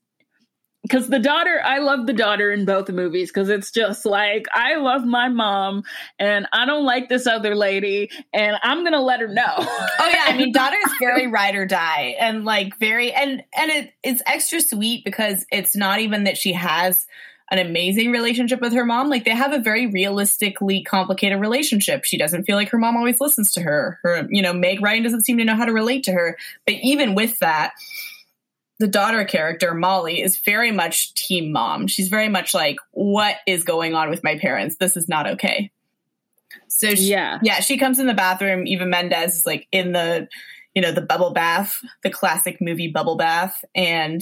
because the daughter i love the daughter in both movies because it's just like i love my mom and i don't like this other lady and i'm gonna let her know Oh yeah, I mean, [LAUGHS] daughter's very ride or die, and like very, and and it it's extra sweet because it's not even that she has an amazing relationship with her mom. Like they have a very realistically complicated relationship. She doesn't feel like her mom always listens to her. Her, you know, Meg Ryan doesn't seem to know how to relate to her. But even with that, the daughter character Molly is very much team mom. She's very much like, what is going on with my parents? This is not okay. So she, yeah yeah, she comes in the bathroom. Eva Mendes is like in the, you know, the bubble bath, the classic movie bubble bath. And,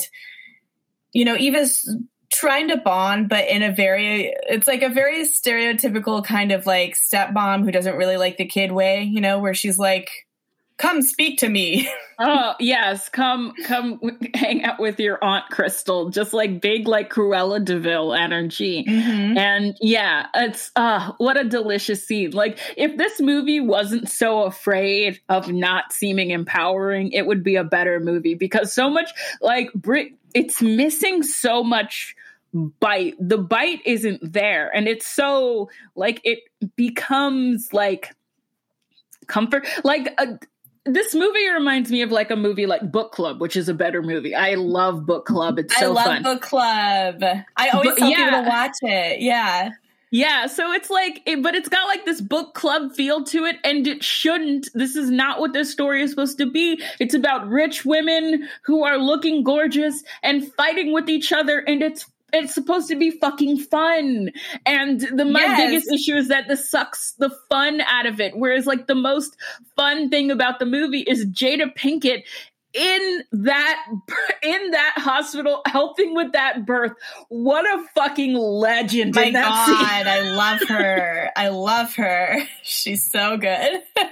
you know, Eva's trying to bond, but in a very, it's like a very stereotypical kind of like stepmom who doesn't really like the kid way, you know, where she's like, come speak to me. [LAUGHS] Oh yes, come come [LAUGHS] hang out with your aunt Crystal, just like big like Cruella de Vil energy. Mm-hmm. And yeah, it's uh what a delicious scene. Like if this movie wasn't so afraid of not seeming empowering, it would be a better movie because so much like Brit it's missing so much bite. The bite isn't there and it's so like it becomes like comfort like a this movie reminds me of like a movie like Book Club, which is a better movie. I love Book Club. It's so I love fun. book club. I always But- tell yeah. people to watch it. Yeah. Yeah, so it's like, it, but it's got like this book club feel to it, and it shouldn't. This is not what this story is supposed to be. It's about rich women who are looking gorgeous and fighting with each other, and it's it's supposed to be fucking fun. And the my Yes. biggest issue is that this sucks the fun out of it. Whereas like the most fun thing about the movie is Jada Pinkett in that in that hospital helping with that birth. What a fucking legend! My God, scene. I love her. I love her. [LAUGHS] She's so good. [LAUGHS]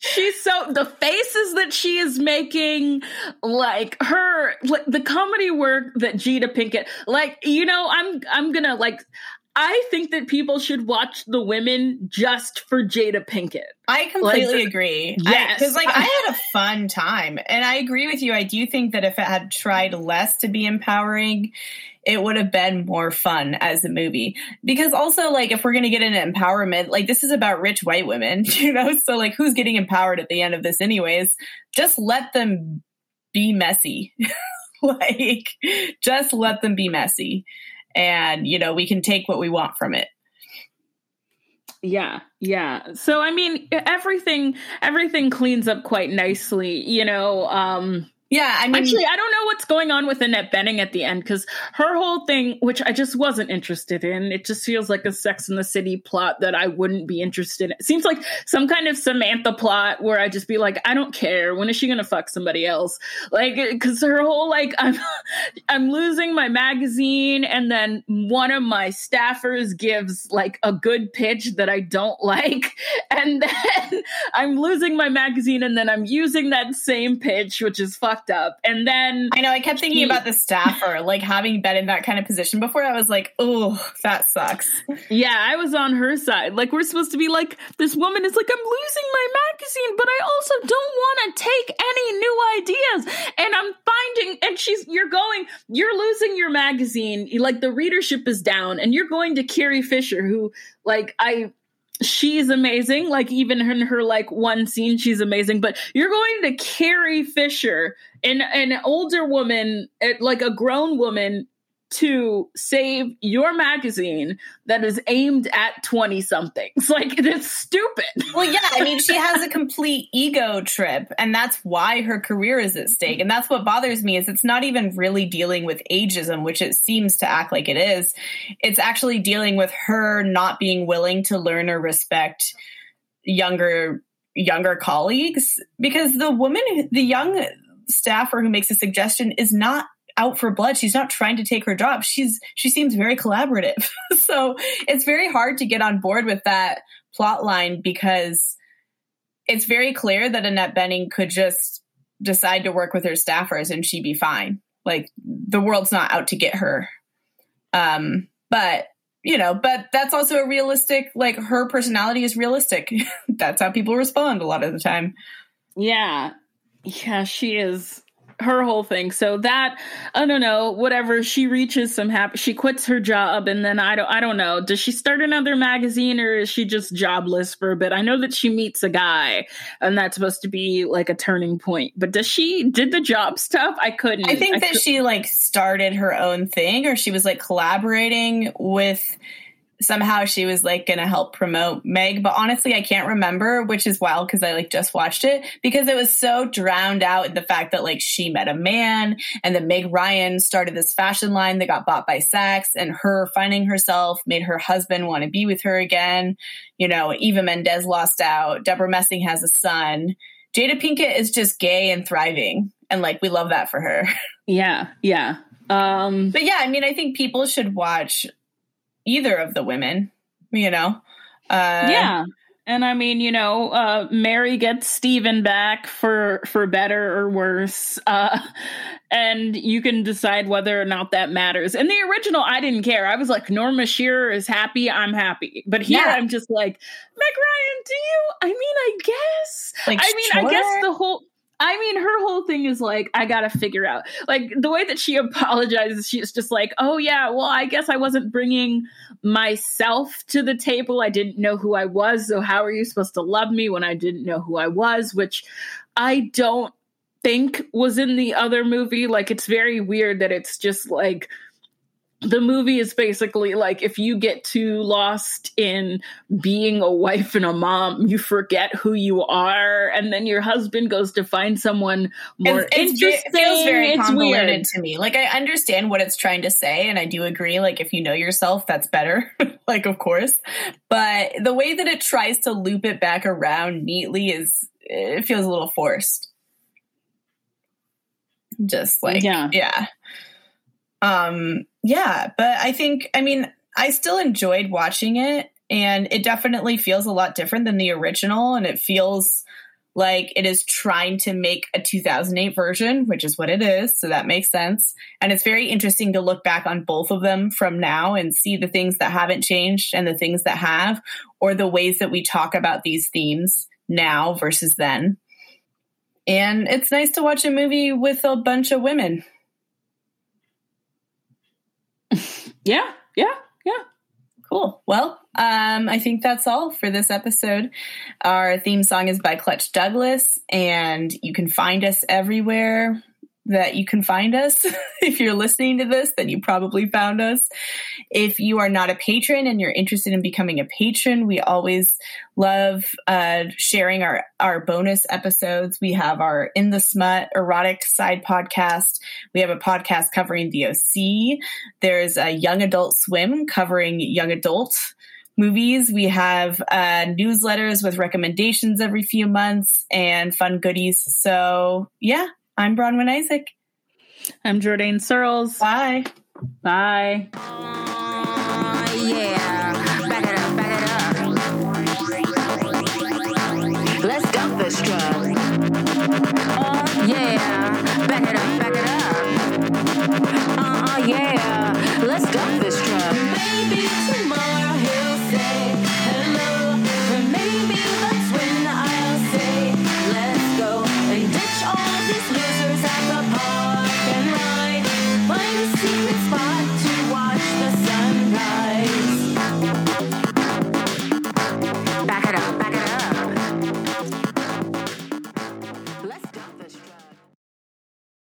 She's so the faces that she is making, like her, like the comedy work that Jada Pinkett, like you know, I'm I'm gonna like. I think that people should watch The Women just for Jada Pinkett. I completely Like, agree. yes. [LAUGHS] Because, like, I had a fun time. And I agree with you. I do think that if it had tried less to be empowering, it would have been more fun as a movie. Because also, like, if we're going to get into empowerment, like, this is about rich white women, [LAUGHS] you know? So, like, who's getting empowered at the end of this, anyways? Just let them be messy. [LAUGHS] like, just let them be messy. And, you know, we can take what we want from it. Yeah, yeah. So I mean, everything everything cleans up quite nicely, you know. Um Yeah, I mean, Actually, I don't know what's going on with Annette Bening at the end because her whole thing, which I just wasn't interested in, it just feels like a Sex in the City plot that I wouldn't be interested in. It seems like some kind of Samantha plot where I just be like, I don't care. When is she gonna fuck somebody else? Like, because her whole like, [LAUGHS] I'm, I'm losing my magazine, and then one of my staffers gives like a good pitch that I don't like, [LAUGHS] and then [LAUGHS] I'm losing my magazine, and then I'm using that same pitch, which is fucked up. And then I know. I kept thinking about the staffer, [LAUGHS] like having been in that kind of position before. I was like, oh, that sucks. yeah, I was on her side. Like we're supposed to be like this woman is like I'm losing my magazine, but I also don't want to take any new ideas. And I'm finding and she's you're going you're losing your magazine. Like the readership is down and you're going to Carrie Fisher who like I she's amazing. Like even in her like one scene, she's amazing. But you're going to Carrie Fisher, an an older woman, eh, like a grown woman, to save your magazine that is aimed at twenty somethings. [LAUGHS] Like it's stupid. Well, yeah. I mean, she [LAUGHS] has a complete ego trip, and that's why her career is at stake. And that's what bothers me is it's not even really dealing with ageism, which it seems to act like it is. It's actually dealing with her not being willing to learn or respect younger younger colleagues because the woman the young staffer who makes a suggestion is not out for blood she's not trying to take her job she's she seems very collaborative [LAUGHS] so it's very hard to get on board with that plot line because it's very clear that Annette Bening could just decide to work with her staffers and she'd be fine. Like the world's not out to get her. Um, but you know, but that's also a realistic, like her personality is realistic. [LAUGHS] that's how people respond a lot of the time. Yeah. Yeah, she is her whole thing. So that I don't know, whatever, she reaches some happy she quits her job and then I don't I don't know. Does she start another magazine or is she just jobless for a bit? I know that she meets a guy and that's supposed to be like a turning point. But does she did the job stuff? I couldn't. I think that cou- she like started her own thing or she was like collaborating with somehow she was like going to help promote Meg, but honestly I can't remember, which is wild cuz I like just watched it because it was so drowned out in the fact that like she met a man and then Meg Ryan started this fashion line that got bought by Saks and her finding herself made her husband want to be with her again. You know, Eva Mendes lost out, Debra Messing has a son. Jada Pinkett is just gay and thriving and like we love that for her. [LAUGHS] Yeah, yeah. Um But yeah, I mean, I think people should watch either of the women. You know, uh, yeah. And i mean you know uh mary gets Stephen back for for better or worse. Uh and you can decide whether or not that matters. In the original i didn't care. I was like norma shearer is happy i'm happy. But here Yeah. i'm just like meg ryan do you? I mean i guess. Like, i mean i guess the whole I mean, her whole thing is like, I gotta figure out. Like, the way that she [LAUGHS] apologizes, she's just like, oh, yeah, well, I guess I wasn't bringing myself to the table. I didn't know who I was. So, how are you supposed to love me when I didn't know who I was? Which I don't think was in the other movie. Like, it's very weird that it's just like, the movie is basically like if you get too lost in being a wife and a mom, you forget who you are, and then your husband goes to find someone more It's, it's, interesting. it feels very it's convoluted weird. to me. Like, I understand what it's trying to say, and I do agree. Like, if you know yourself, that's better. [LAUGHS] like, of course. But the way that it tries to loop it back around neatly is, it feels a little forced. Just like Yeah. yeah. Um yeah, but I think I mean I still enjoyed watching it and it definitely feels a lot different than the original and it feels like it is trying to make a 2008 version, which is what it is, so that makes sense. And it's very interesting to look back on both of them from now and see the things that haven't changed and the things that have or the ways that we talk about these themes now versus then. And it's nice to watch a movie with a bunch of women. Yeah, yeah, yeah. Cool. Well, um, I think that's all for this episode. Our theme song is by Clutch Douglas, and you can find us everywhere that you can find us. [LAUGHS] if you're listening to this, then you probably found us. If you are not a patron and you're interested in becoming a patron, we always love uh, sharing our, our bonus episodes. We have our In the Smut erotic side podcast. We have a podcast covering the OC. There's a Young Adult Swim covering young adult movies. We have uh, newsletters with recommendations every few months and fun goodies. So, yeah, I'm Bronwyn Isaac. I'm Jordan Searles. Bye. Bye. Yeah. Back it up, back it up. Let's dump this truck. Uh, yeah. Back it up, back it up. Uh, uh yeah.